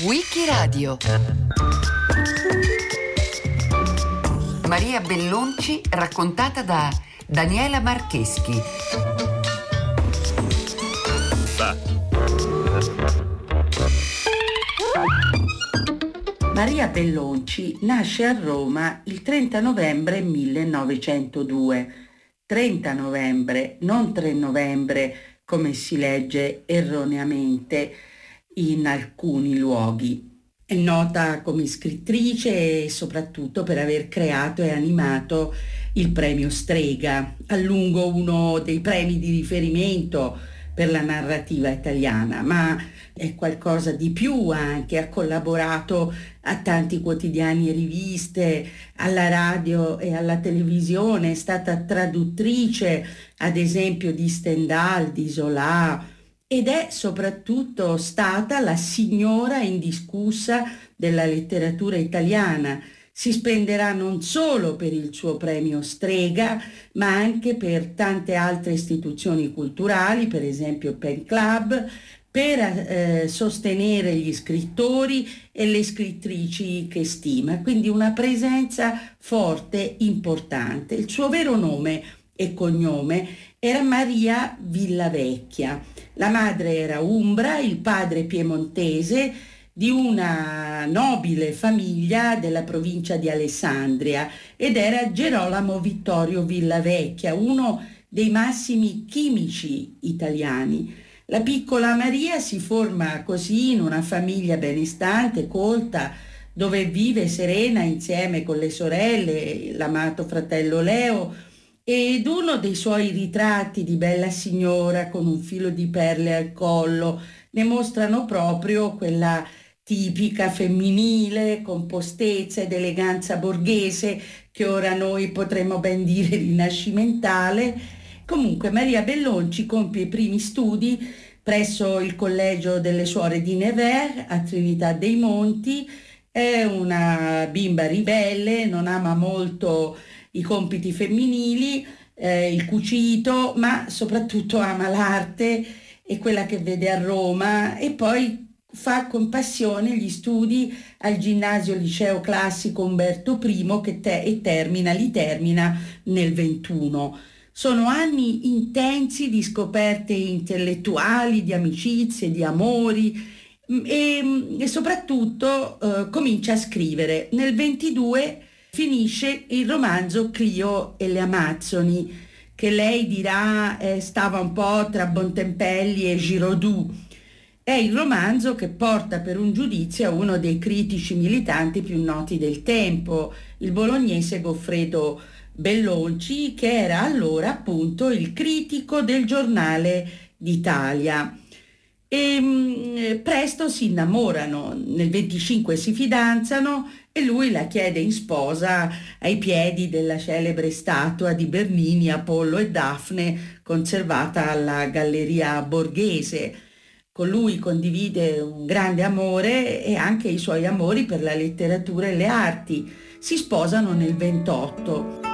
Wikiradio Maria Bellonci raccontata da Daniela Marcheschi. Maria Bellonci nasce a Roma il 30 novembre 1902. 30 novembre, non 3 novembre, come si legge erroneamente in alcuni luoghi. È nota come scrittrice e soprattutto per aver creato e animato il premio Strega, a lungo uno dei premi di riferimento per la narrativa italiana, ma è qualcosa di più anche, ha collaborato a tanti quotidiani e riviste, alla radio e alla televisione, è stata traduttrice ad esempio di Stendhal, di Zola ed è soprattutto stata la signora indiscussa della letteratura italiana. Si spenderà non solo per il suo premio Strega, ma anche per tante altre istituzioni culturali, per esempio Pen Club, per eh, sostenere gli scrittori e le scrittrici che stima, quindi una presenza forte, importante. Il suo vero nome e cognome era Maria Villavecchia. La madre era umbra, il padre piemontese, di una nobile famiglia della provincia di Alessandria ed era Gerolamo Vittorio Villavecchia, uno dei massimi chimici italiani. La piccola Maria si forma così in una famiglia benestante, colta, dove vive serena insieme con le sorelle, l'amato fratello Leo, ed uno dei suoi ritratti di bella signora con un filo di perle al collo ne mostrano proprio quella tipica femminile, compostezza ed eleganza borghese, che ora noi potremmo ben dire rinascimentale. Comunque Maria Bellonci compie i primi studi presso il collegio delle suore di Nevers a Trinità dei Monti. È una bimba ribelle, non ama molto i compiti femminili, eh, il cucito, ma soprattutto ama l'arte e quella che vede a Roma e poi fa con passione gli studi al ginnasio liceo classico Umberto I che te- e termina, li termina nel 21. Sono anni intensi di scoperte intellettuali, di amicizie, di amori mm, e, mm, e soprattutto eh, comincia a scrivere. Nel 22 finisce il romanzo Clio e le Amazzoni, che lei dirà eh, stava un po' tra Bontempelli e Giraudoux è il romanzo che porta per un giudizio a uno dei critici militanti più noti del tempo, il bolognese Goffredo Bellonci, che era allora appunto il critico del giornale d'Italia. E mm, presto si innamorano, nel 25 si fidanzano e lui la chiede in sposa ai piedi della celebre statua di Bernini, Apollo e Daphne conservata alla Galleria Borghese con lui condivide un grande amore e anche i suoi amori per la letteratura e le arti. Si sposano nel 28.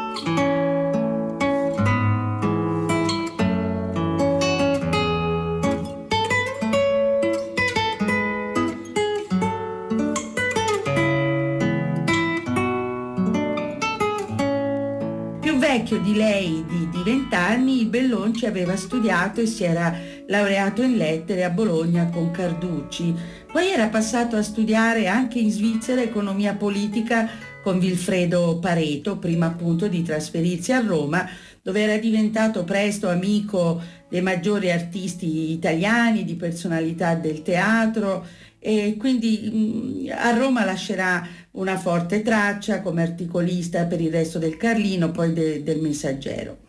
Vecchio di lei di vent'anni, il Bellonci aveva studiato e si era laureato in lettere a Bologna con Carducci. Poi era passato a studiare anche in Svizzera economia politica con Vilfredo Pareto, prima appunto di trasferirsi a Roma, dove era diventato presto amico dei maggiori artisti italiani, di personalità del teatro e quindi mh, a Roma lascerà una forte traccia come articolista per il resto del Carlino, poi de, del Messaggero.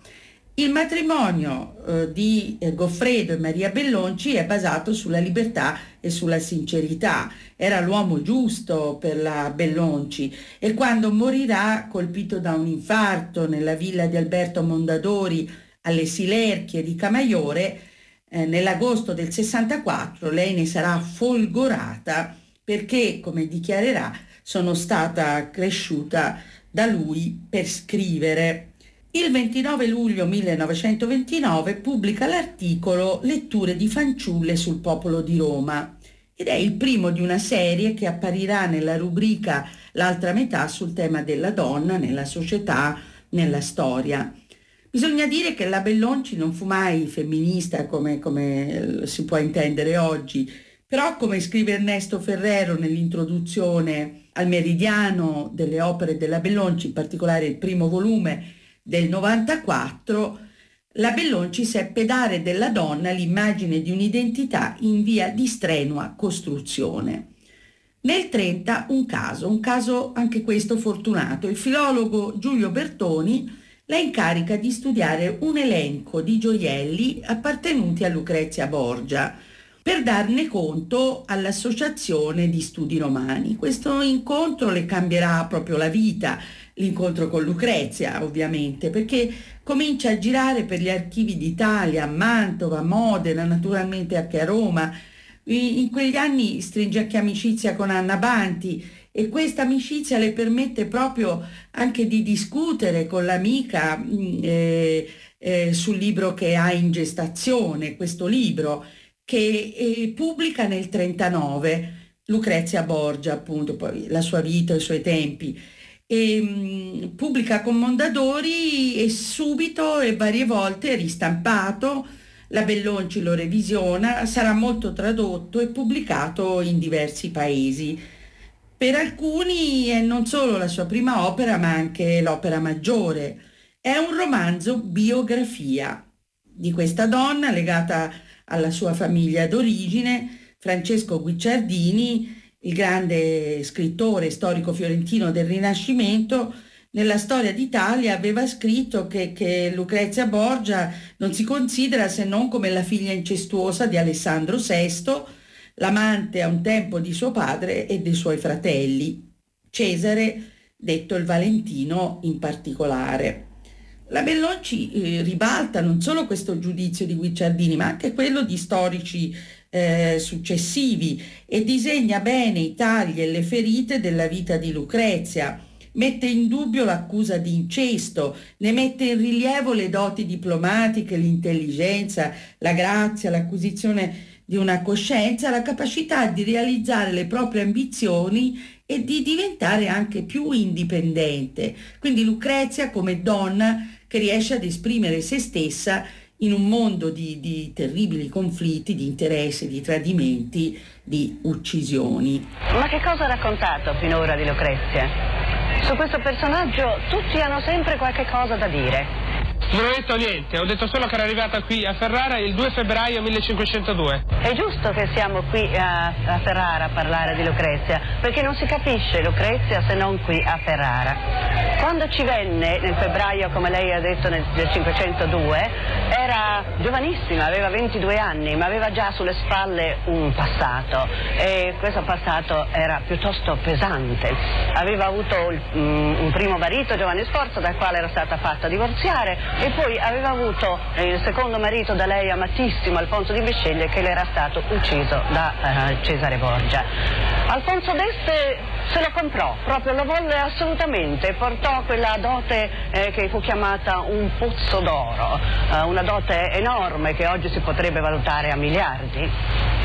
Il matrimonio eh, di eh, Goffredo e Maria Bellonci è basato sulla libertà e sulla sincerità. Era l'uomo giusto per la Bellonci e quando morirà, colpito da un infarto nella villa di Alberto Mondadori alle Silerchie di Camaiore, eh, nell'agosto del 64 lei ne sarà folgorata perché, come dichiarerà, sono stata cresciuta da lui per scrivere. Il 29 luglio 1929 pubblica l'articolo Letture di fanciulle sul popolo di Roma ed è il primo di una serie che apparirà nella rubrica L'altra metà sul tema della donna nella società, nella storia. Bisogna dire che la Bellonci non fu mai femminista come, come si può intendere oggi, però come scrive Ernesto Ferrero nell'introduzione al meridiano delle opere della Bellonci, in particolare il primo volume del 94, la Bellonci seppe dare della donna l'immagine di un'identità in via di strenua costruzione. Nel 30 un caso, un caso anche questo fortunato. Il filologo Giulio Bertoni la incarica di studiare un elenco di gioielli appartenuti a Lucrezia Borgia per darne conto all'Associazione di Studi Romani. Questo incontro le cambierà proprio la vita, l'incontro con Lucrezia ovviamente, perché comincia a girare per gli archivi d'Italia, a Mantova, a Modena, naturalmente anche a Roma. In quegli anni stringe anche amicizia con Anna Banti e questa amicizia le permette proprio anche di discutere con l'amica mm, eh, eh, sul libro che ha in gestazione, questo libro che eh, pubblica nel 39 Lucrezia Borgia, appunto, poi la sua vita, i suoi tempi e, mm, pubblica con Mondadori e subito e varie volte ristampato, la Bellonci lo revisiona, sarà molto tradotto e pubblicato in diversi paesi. Per alcuni è non solo la sua prima opera, ma anche l'opera maggiore. È un romanzo biografia di questa donna legata alla sua famiglia d'origine, Francesco Guicciardini, il grande scrittore storico fiorentino del Rinascimento, nella storia d'Italia aveva scritto che, che, Lucrezia Borgia non si considera se non come la figlia incestuosa di Alessandro VI, l'amante a un tempo di suo padre e dei suoi fratelli, Cesare, detto il Valentino in particolare. La Bellocci eh, ribalta non solo questo giudizio di Guicciardini, ma anche quello di storici eh, successivi e disegna bene i tagli e le ferite della vita di Lucrezia. Mette in dubbio l'accusa di incesto, ne mette in rilievo le doti diplomatiche, l'intelligenza, la grazia, l'acquisizione di una coscienza, la capacità di realizzare le proprie ambizioni e di diventare anche più indipendente. Quindi Lucrezia come donna che riesce ad esprimere se stessa in un mondo di, di, terribili conflitti, di interessi, di tradimenti, di uccisioni. Ma che cosa ha raccontato finora di Lucrezia? Su questo personaggio tutti hanno sempre qualche cosa da dire. Non ho detto niente, ho detto solo che era arrivata qui a Ferrara il 2 febbraio 1502. È giusto che siamo qui a, a, Ferrara a parlare di Lucrezia, perché non si capisce Lucrezia se non qui a Ferrara. Quando ci venne nel febbraio, come lei ha detto, nel, nel 502, era giovanissima, aveva 22 anni, ma aveva già sulle spalle un passato e questo passato era piuttosto pesante. Aveva avuto um, un primo marito, Giovanni Sforza, dal quale era stata fatta divorziare e poi aveva avuto il secondo marito da lei amatissimo, Alfonso di Bisceglie, che le era stato ucciso da uh, Cesare Borgia. Alfonso d'Este se lo comprò, proprio lo volle assolutamente, portò quella dote eh, che fu chiamata un pozzo d'oro, eh, una dote enorme che oggi si potrebbe valutare a miliardi,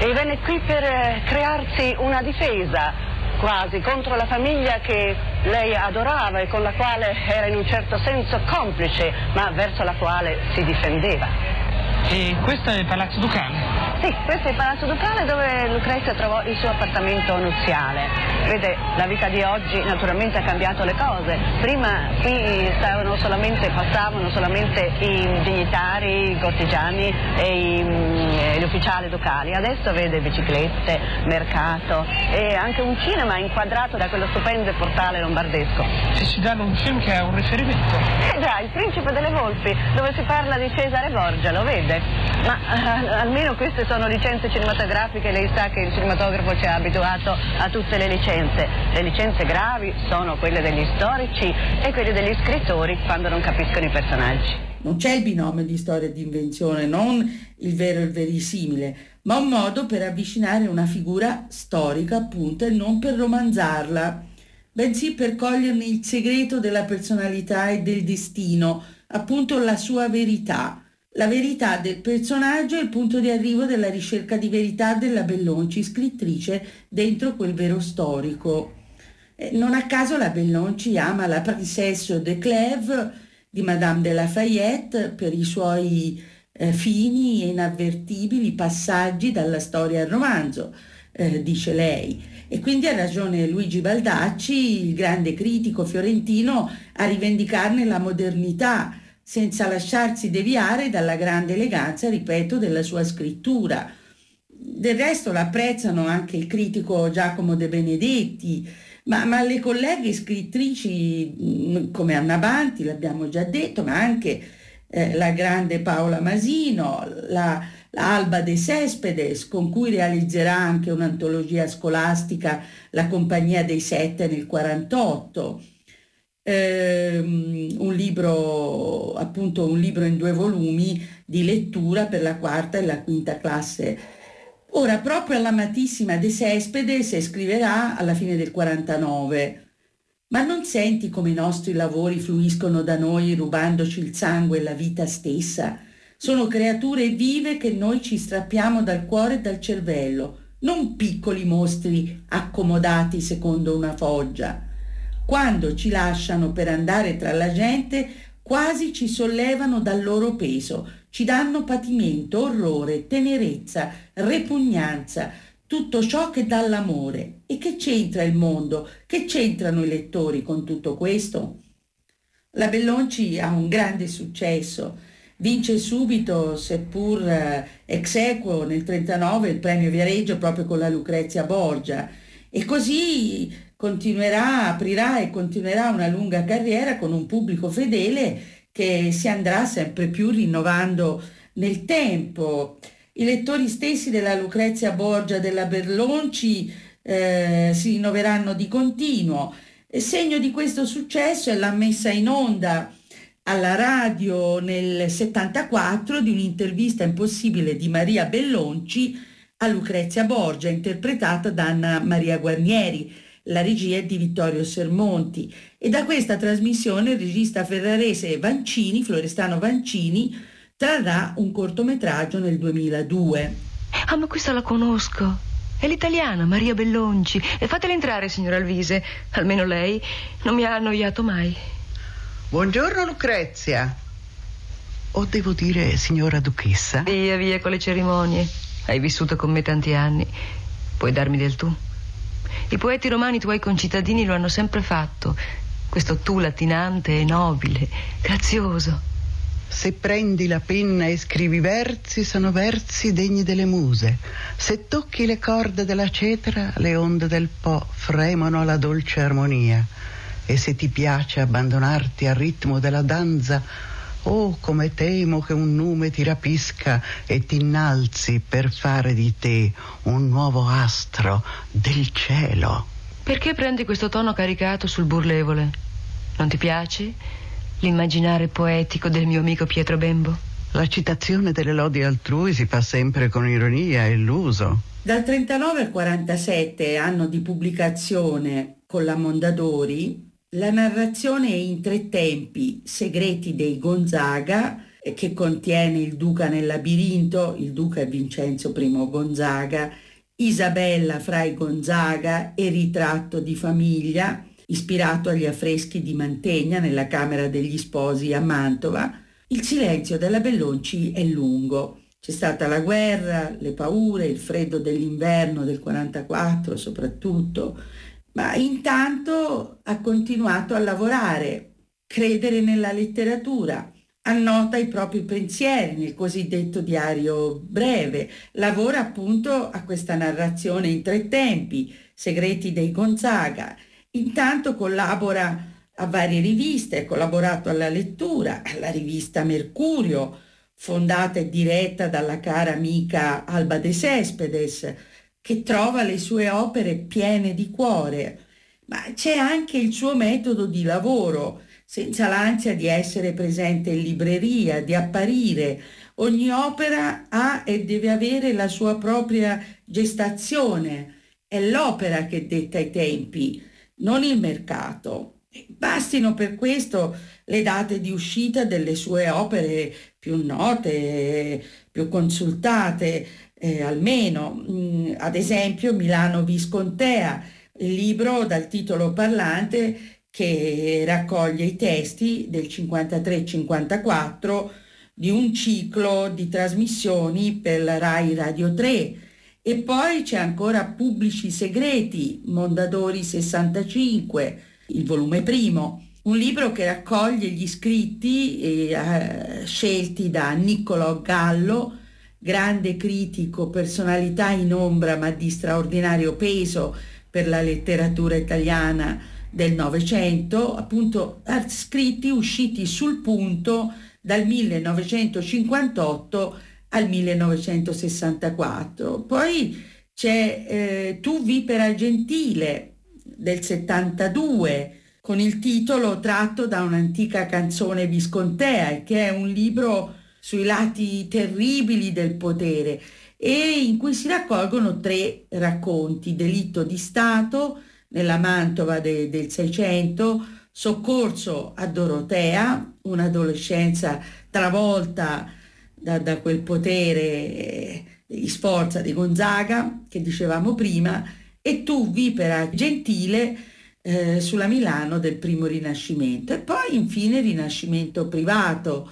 e venne qui per eh, crearsi una difesa quasi contro la famiglia che lei adorava e con la quale era in un certo senso complice, ma verso la quale si difendeva. E questo è il Palazzo Ducale? Sì, questo è il Palazzo Ducale dove Lucrezia trovò il suo appartamento nuziale. Vede, la vita di oggi naturalmente ha cambiato le cose. Prima qui stavano solamente, passavano solamente i dignitari, i cortigiani e mm, gli ufficiali ducali. Adesso vede biciclette, mercato e anche un cinema inquadrato da quello stupendo portale lombardesco. Ci si danno un film che è un riferimento. Eh già, Il Principe delle Volpi, dove si parla di Cesare Borgia, lo vede? Ma uh, almeno queste sono licenze cinematografiche, lei sa che il cinematografo ci ha abituato a tutte le licenze. Le licenze gravi sono quelle degli storici e quelle degli scrittori quando non capiscono i personaggi. Non c'è il binomio di storia e di invenzione, non il vero e il verisimile, ma un modo per avvicinare una figura storica appunto e non per romanzarla. bensì per coglierne il segreto della personalità e del destino, appunto la sua verità. La verità del personaggio è il punto di arrivo della ricerca di verità della Bellonci, scrittrice dentro quel vero storico. Eh, non a caso la Bellonci ama la Princesse de Clèves di Madame de Lafayette per i suoi eh, fini e inavvertibili passaggi dalla storia al romanzo, eh, dice lei. E quindi ha ragione Luigi Baldacci, il grande critico fiorentino, a rivendicarne la modernità, senza lasciarsi deviare dalla grande eleganza, ripeto, della sua scrittura. Del resto l'apprezzano anche il critico Giacomo De Benedetti, ma, ma le colleghe scrittrici mm, come Anna Banti, l'abbiamo già detto, ma anche eh, la grande Paola Masino, la, la de Cespedes, con cui realizzerà anche un'antologia scolastica La Compagnia dei Sette nel 48 ehm, un libro, appunto un libro in due volumi di lettura per la quarta e la quinta classe. Ora, proprio all'amatissima De Cespedes scriverà alla fine del 49. Ma non senti come i nostri lavori fluiscono da noi rubandoci il sangue e la vita stessa? Sono creature vive che noi ci strappiamo dal cuore e dal cervello, non piccoli mostri accomodati secondo una foggia. Quando ci lasciano per andare tra la gente, quasi ci sollevano dal loro peso, ci danno patimento, orrore, tenerezza, repugnanza, tutto ciò che dà l'amore. E che c'entra il mondo? Che c'entrano i lettori con tutto questo? La Bellonci ha un grande successo. Vince subito, seppur eh, ex equo nel 1939, il premio Viareggio proprio con la Lucrezia Borgia. E così continuerà, aprirà e continuerà una lunga carriera con un pubblico fedele che si andrà sempre più rinnovando nel tempo. I lettori stessi della Lucrezia Borgia della Berlonci eh, si rinnoveranno di continuo. E segno di questo successo è la messa in onda alla radio nel 74 di un'intervista impossibile di Maria Bellonci a Lucrezia Borgia, interpretata da Anna Maria Guarnieri la regia è di Vittorio Sermonti e da questa trasmissione il regista ferrarese Vancini, Florestano Vancini, trarrà un cortometraggio nel 2002. Ah, ma questa la conosco. È l'italiana, Maria Bellonci. E fatela entrare, signora Alvise. Almeno lei non mi ha annoiato mai. Buongiorno, Lucrezia. O devo dire signora duchessa? Via, via con le cerimonie. Hai vissuto con me tanti anni. Puoi darmi del tu? I poeti romani tuoi concittadini lo hanno sempre fatto. Questo tu latinante e nobile, grazioso. Se prendi la penna e scrivi versi, sono versi degni delle muse. Se tocchi le corde della cetra, le onde del Po fremono alla dolce armonia. E se ti piace abbandonarti al ritmo della danza, Oh, come temo che un nume ti rapisca e ti innalzi per fare di te un nuovo astro del cielo. Perché prendi questo tono caricato sul burlevole? Non ti piace l'immaginare poetico del mio amico Pietro Bembo? La citazione delle lodi altrui si fa sempre con ironia e illuso. Dal 39 al 47, anno di pubblicazione con la Mondadori, la narrazione è in tre tempi, Segreti dei Gonzaga, eh, che contiene il duca nel labirinto, il duca è Vincenzo I Gonzaga, Isabella fra i Gonzaga e ritratto di famiglia, ispirato agli affreschi di Mantegna nella Camera degli Sposi a Mantova. Il silenzio della Bellonci è lungo. C'è stata la guerra, le paure, il freddo dell'inverno del 44 soprattutto, ma intanto ha continuato a lavorare, credere nella letteratura, annota i propri pensieri nel cosiddetto diario breve, lavora appunto a questa narrazione in tre tempi, Segreti dei Gonzaga, intanto collabora a varie riviste, ha collaborato alla lettura, alla rivista Mercurio, fondata e diretta dalla cara amica Alba de Cespedes, che trova le sue opere piene di cuore, ma c'è anche il suo metodo di lavoro, senza l'ansia di essere presente in libreria, di apparire. Ogni opera ha e deve avere la sua propria gestazione. È l'opera che detta i tempi. non il mercato. Bastino per questo le date di uscita delle sue opere più note, più consultate, eh, almeno, mm, ad esempio Milano Viscontea, il libro dal titolo parlante che raccoglie i testi del 53-54 di un ciclo di trasmissioni per la RAI Radio 3 e poi c'è ancora Pubblici Segreti, Mondadori 65, il volume primo, un libro che raccoglie gli scritti eh, scelti da Niccolò Gallo, grande critico, personalità in ombra ma di straordinario peso per la letteratura italiana del Novecento, appunto scritti usciti sul punto dal 1958 al 1964. Poi c'è eh, Tu Vipera Gentile del 72 con il titolo tratto da un'antica canzone viscontea che è un libro sui lati terribili del potere e in cui si raccolgono tre racconti, delitto di Stato nella Mantova de, del Seicento, soccorso a Dorotea, un'adolescenza travolta da, da quel potere degli eh, Sforza di Gonzaga che dicevamo prima, e tu, Vipera Gentile, eh, sulla Milano del primo Rinascimento. E poi infine Rinascimento privato,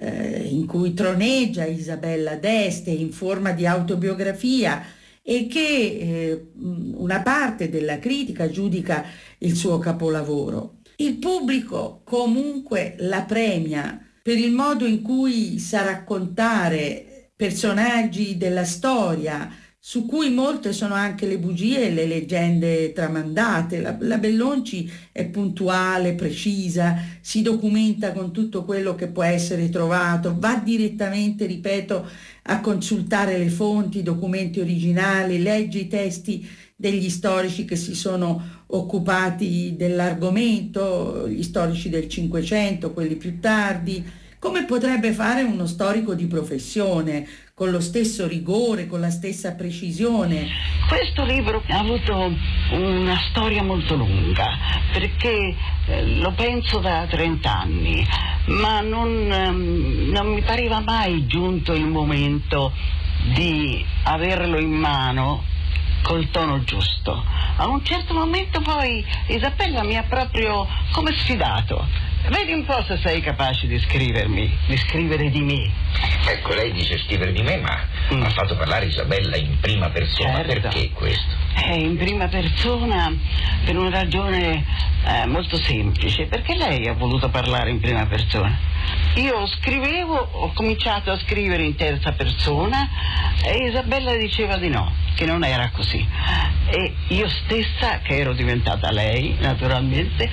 eh, in cui troneggia Isabella d'Este in forma di autobiografia e che eh, una parte della critica giudica il suo capolavoro. Il pubblico comunque la premia per il modo in cui sa raccontare personaggi della storia, su cui molte sono anche le bugie e le leggende tramandate. La, la, Bellonci è puntuale, precisa, si documenta con tutto quello che può essere trovato, va direttamente, ripeto, a consultare le fonti, i documenti originali, legge i testi degli storici che si sono occupati dell'argomento, gli storici del Cinquecento, quelli più tardi, come potrebbe fare uno storico di professione, con lo stesso rigore, con la stessa precisione. Questo libro ha avuto una storia molto lunga, perché eh, lo penso da 30 anni, ma non, ehm, non mi pareva mai giunto il momento di averlo in mano col tono giusto. A un certo momento poi Isabella mi ha proprio come sfidato. Vedi un po' se sei capace di scrivermi, di scrivere di me. Ecco, lei dice scrivere di me, ma mm. ha fatto parlare Isabella in prima persona. Certo. Perché questo? Eh, in prima persona per una ragione eh, molto semplice, perché lei ha voluto parlare in prima persona. Io scrivevo, ho cominciato a scrivere in terza persona e Isabella diceva di no, che non era così. E io stessa, che ero diventata lei, naturalmente,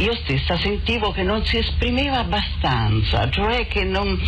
io stessa sentivo che non si esprimeva abbastanza, cioè che non,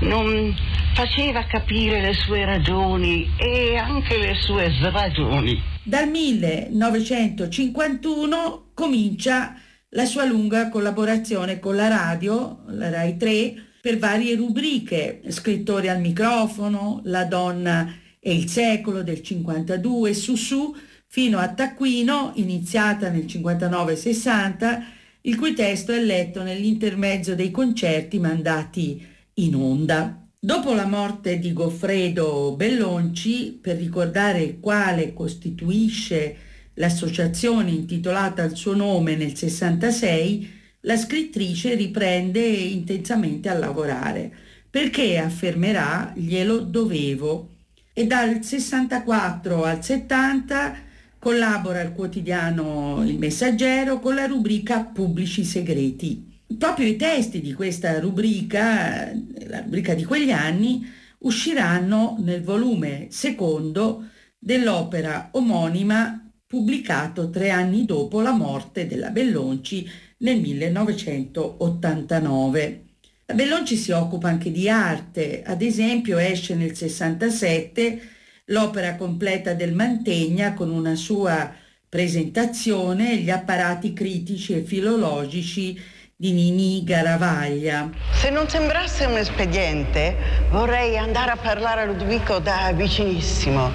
non faceva capire le sue ragioni e anche le sue sragioni. Dal 1951 comincia la sua lunga collaborazione con la radio, la Rai 3, per varie rubriche, scrittori al microfono, La donna e il secolo del 52, su su, fino a Tacquino, iniziata nel 59-60, il cui testo è letto nell'intermezzo dei concerti mandati in onda. Dopo la morte di Goffredo Bellonci, per ricordare quale costituisce l'associazione intitolata al suo nome nel 66, la scrittrice riprende intensamente a lavorare, perché affermerà glielo dovevo e dal 64 al 70 collabora al quotidiano Il Messaggero con la rubrica Pubblici Segreti. Proprio i testi di questa rubrica, la rubrica di quegli anni, usciranno nel volume secondo dell'opera omonima pubblicato tre anni dopo la morte della Bellonci nel 1989. La Bellonci si occupa anche di arte, ad esempio esce nel 67 l'opera completa del Mantegna con una sua presentazione, gli apparati critici e filologici di Nini Garavaglia. Se non sembrasse un espediente, vorrei andare a parlare a Ludovico da vicinissimo,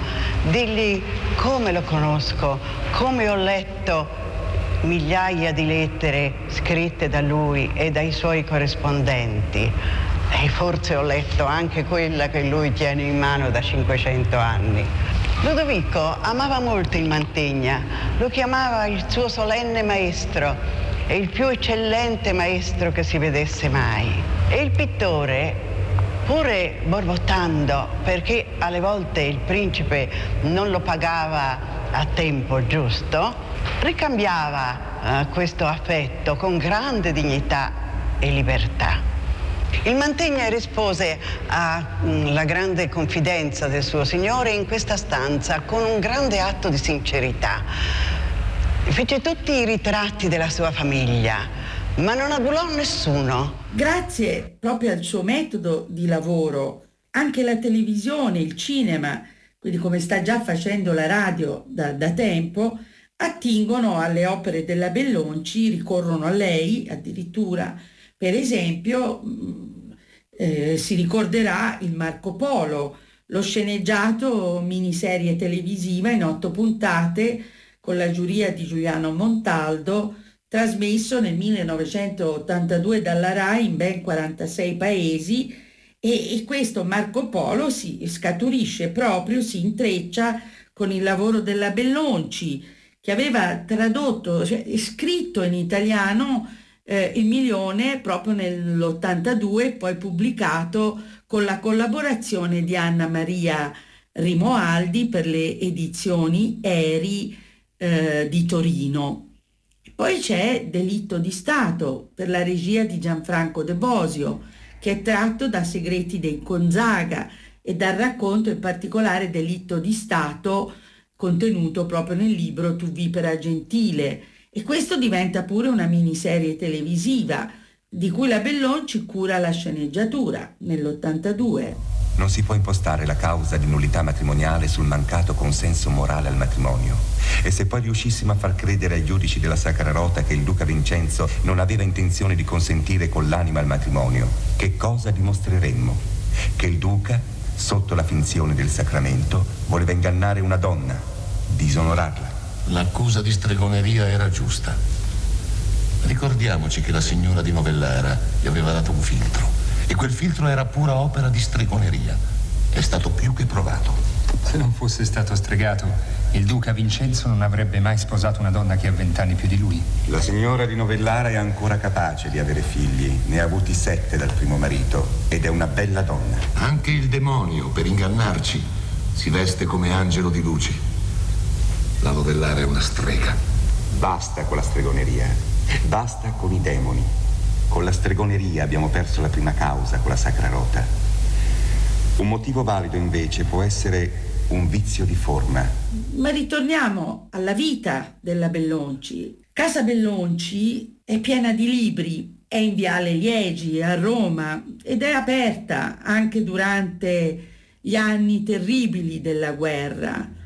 dirgli come lo conosco, come ho letto migliaia di lettere scritte da lui e dai suoi corrispondenti. E forse ho letto anche quella che lui tiene in mano da 500 anni. Ludovico amava molto il Mantegna, lo chiamava il suo solenne maestro e il più eccellente maestro che si vedesse mai. E il pittore, pure borbottando, perché alle volte il principe non lo pagava a tempo giusto, ricambiava eh, questo affetto con grande dignità e libertà. Il Mantegna rispose alla grande confidenza del suo signore in questa stanza con un grande atto di sincerità. Fece tutti i ritratti della sua famiglia, ma non adulò nessuno. Grazie proprio al suo metodo di lavoro, anche la televisione, il cinema, quindi come sta già facendo la radio da, da tempo, attingono alle opere della Bellonci, ricorrono a lei addirittura per esempio, mm, eh, si ricorderà il Marco Polo, lo sceneggiato miniserie televisiva in otto puntate con la giuria di Giuliano Montaldo, trasmesso nel 1982 dalla RAI in ben 46 paesi e, e questo Marco Polo si scaturisce proprio, si intreccia con il lavoro della Bellonci, che aveva tradotto, cioè, scritto in italiano eh, Il milione proprio nell'82, poi pubblicato con la collaborazione di Anna Maria Rimoaldi per le edizioni Eri eh, di Torino. Poi c'è Delitto di Stato per la regia di Gianfranco De Bosio, che è tratto da Segreti dei Gonzaga e dal racconto in particolare Delitto di Stato contenuto proprio nel libro Tu vipera gentile, e questo diventa pure una miniserie televisiva di cui la Bellonci cura la sceneggiatura nell'82. Non si può impostare la causa di nullità matrimoniale sul mancato consenso morale al matrimonio. E se poi riuscissimo a far credere ai giudici della Sacra Rota che il duca Vincenzo non aveva intenzione di consentire con l'anima il matrimonio, che cosa dimostreremmo? Che il duca, sotto la finzione del sacramento, voleva ingannare una donna, disonorarla. L'accusa di stregoneria era giusta. Ricordiamoci che la signora di Novellara gli aveva dato un filtro e quel filtro era pura opera di stregoneria. È stato più che provato. Se non fosse stato stregato, il duca Vincenzo non avrebbe mai sposato una donna che ha vent'anni più di lui. La signora di Novellara è ancora capace di avere figli. Ne ha avuti sette dal primo marito ed è una bella donna. Anche il demonio, per ingannarci, si veste come angelo di luce. La Novellara è una strega. Basta con la stregoneria. Basta con i demoni. Con la stregoneria abbiamo perso la prima causa con la Sacra Rota. Un motivo valido invece può essere un vizio di forma. Ma ritorniamo alla vita della Bellonci. Casa Bellonci è piena di libri, è in Viale Liegi a Roma ed è aperta anche durante gli anni terribili della guerra.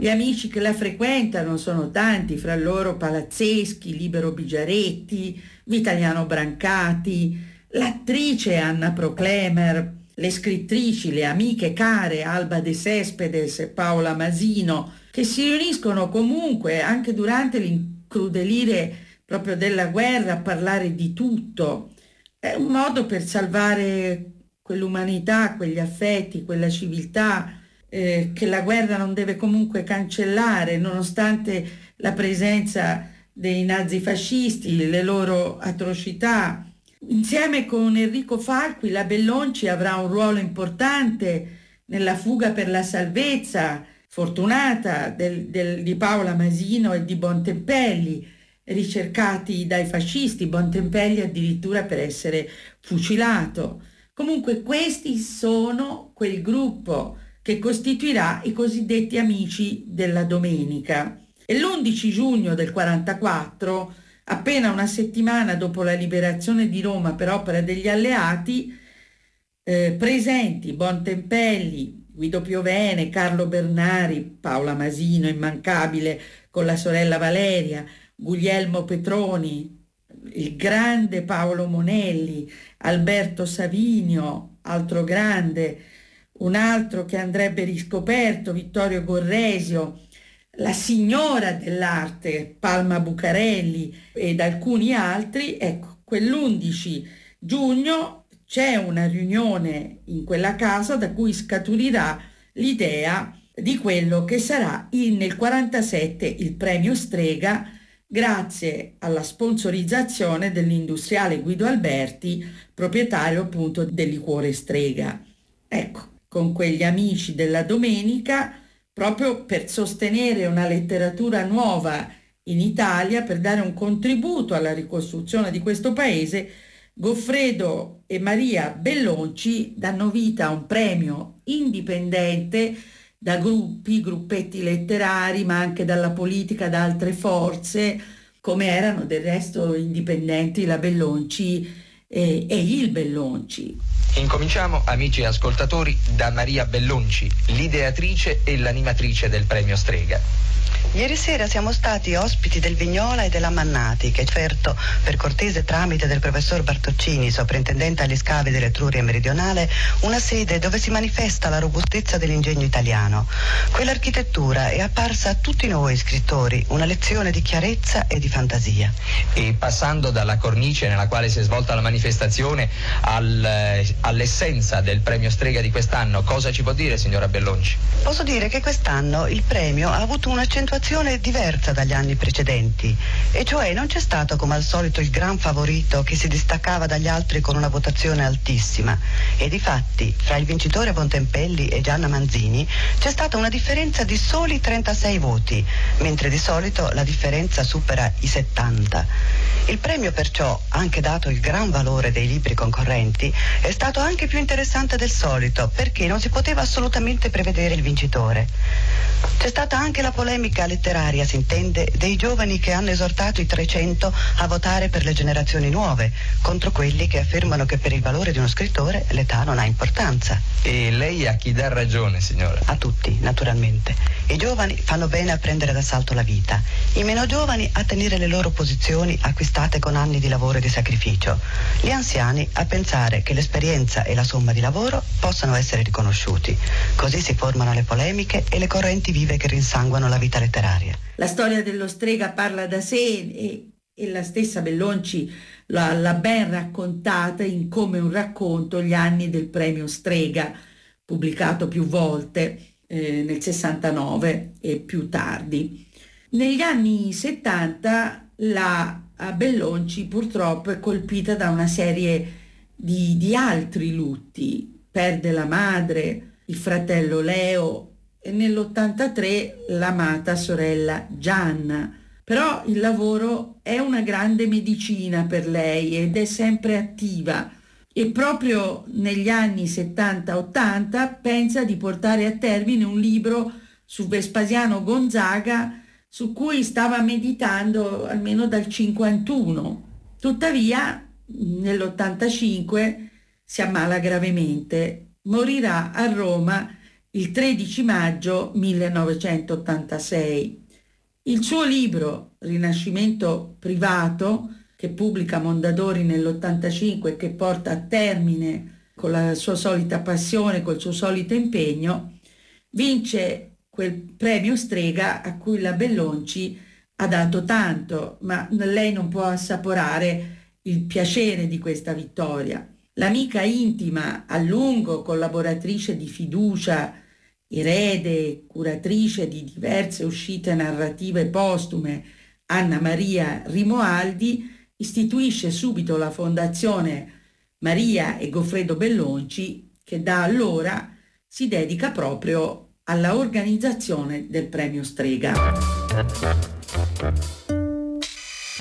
Gli amici che la frequentano sono tanti, fra loro Palazzeschi, Libero Bigiaretti, Vitaliano Brancati, l'attrice Anna Proclemer, le scrittrici, le amiche care Alba De Cespedes e Paola Masino, che si riuniscono comunque anche durante l'incrudelire proprio della guerra a parlare di tutto. È un modo per salvare quell'umanità, quegli affetti, quella civiltà eh, che la guerra non deve comunque cancellare, nonostante la presenza dei nazifascisti, le loro atrocità. Insieme con Enrico Falqui, la Bellonci avrà un ruolo importante nella fuga per la salvezza fortunata del, del, di Paola Masino e di Bontempelli, ricercati dai fascisti, Bontempelli addirittura per essere fucilato. Comunque questi sono quel gruppo che costituirà i cosiddetti amici della domenica. E l'11 giugno del 44, appena una settimana dopo la liberazione di Roma per opera degli alleati, eh, presenti Bontempelli, Guido Piovene, Carlo Bernari, Paola Masino, immancabile con la sorella Valeria, Guglielmo Petroni, il grande Paolo Monelli, Alberto Savinio, altro grande, un altro che andrebbe riscoperto, Vittorio Gorresio, la signora dell'arte Palma Bucarelli ed alcuni altri, ecco, quell'11 giugno c'è una riunione in quella casa da cui scaturirà l'idea di quello che sarà il, nel 47 il premio Strega grazie alla sponsorizzazione dell'industriale Guido Alberti, proprietario appunto del liquore Strega. Ecco, con quegli amici della domenica, proprio per sostenere una letteratura nuova in Italia, per dare un contributo alla ricostruzione di questo paese, Goffredo e Maria Bellonci danno vita a un premio indipendente da gruppi, gruppetti letterari, ma anche dalla politica, da altre forze, come erano del resto indipendenti la Bellonci e, e il Bellonci. Incominciamo, amici ascoltatori, da Maria Bellonci, l'ideatrice e l'animatrice del premio Strega. Ieri sera siamo stati ospiti del Vignola e della Mannati, che ha offerto per cortese tramite del professor Bartoccini, soprintendente agli scavi dell'Etruria meridionale, una sede dove si manifesta la robustezza dell'ingegno italiano. Quell'architettura è apparsa a tutti noi scrittori una lezione di chiarezza e di fantasia. E passando dalla cornice nella quale si è svolta la manifestazione al, eh, all'essenza del premio Strega di quest'anno, cosa ci può dire signora Bellonci? Posso dire che quest'anno il premio ha avuto un'accentuazione diversa dagli anni precedenti, e cioè non c'è stato come al solito il gran favorito che si distaccava dagli altri con una votazione altissima. E di fatti, fra il vincitore Bontempelli e Gianna Manzini c'è stata una differenza di soli 36 voti, mentre di solito la differenza supera i 70. Il premio perciò, anche dato il gran valore dei libri concorrenti, è stato anche più interessante del solito perché non si poteva assolutamente prevedere il vincitore. C'è stata anche la polemica letteraria, si intende, dei giovani che hanno esortato i 300 a votare per le generazioni nuove, contro quelli che affermano che per il valore di uno scrittore l'età non ha importanza. E lei a chi dà ragione, signora? A tutti, naturalmente. I giovani fanno bene a prendere d'assalto la vita, i meno giovani a tenere le loro posizioni acquistate con anni di lavoro e di sacrificio, gli anziani a pensare che l'esperienza e la somma di lavoro possano essere riconosciuti. Così si formano le polemiche e le correnti vive che rinsanguano la vita letteraria. La storia dello strega parla da sé e, e la stessa Bellonci l'ha ben raccontata in come un racconto gli anni del premio Strega, pubblicato più volte eh, nel 69 e più tardi. Negli anni 70 la Bellonci purtroppo è colpita da una serie di, di altri lutti. Perde la madre, il fratello Leo e nell'83 l'amata sorella Gianna. Però il lavoro è una grande medicina per lei ed è sempre attiva e proprio negli anni 70-80 pensa di portare a termine un libro su Vespasiano Gonzaga su cui stava meditando almeno dal 51. Tuttavia, nell'85 si ammala gravemente, morirà a Roma il 13 maggio 1986. Il suo libro Rinascimento privato, che pubblica Mondadori nell'85 e che porta a termine con la sua solita passione, col suo solito impegno, vince quel premio Strega a cui la Bellonci ha dato tanto, ma lei non può assaporare il piacere di questa vittoria. L'amica intima, a lungo collaboratrice di fiducia erede, curatrice di diverse uscite narrative postume, Anna Maria Rimoaldi, istituisce subito la fondazione Maria e Goffredo Bellonci che da allora si dedica proprio alla organizzazione del premio Strega.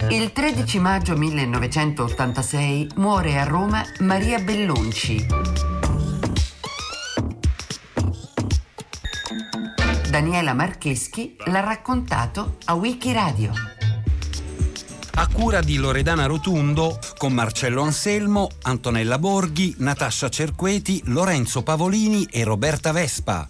Il 13 maggio 1986 muore a Roma Maria Bellonci, Daniela Marcheschi l'ha raccontato a Wikiradio. A cura di Loredana Rotundo, con Marcello Anselmo, Antonella Borghi, Natascia Cerqueti, Lorenzo Pavolini e Roberta Vespa.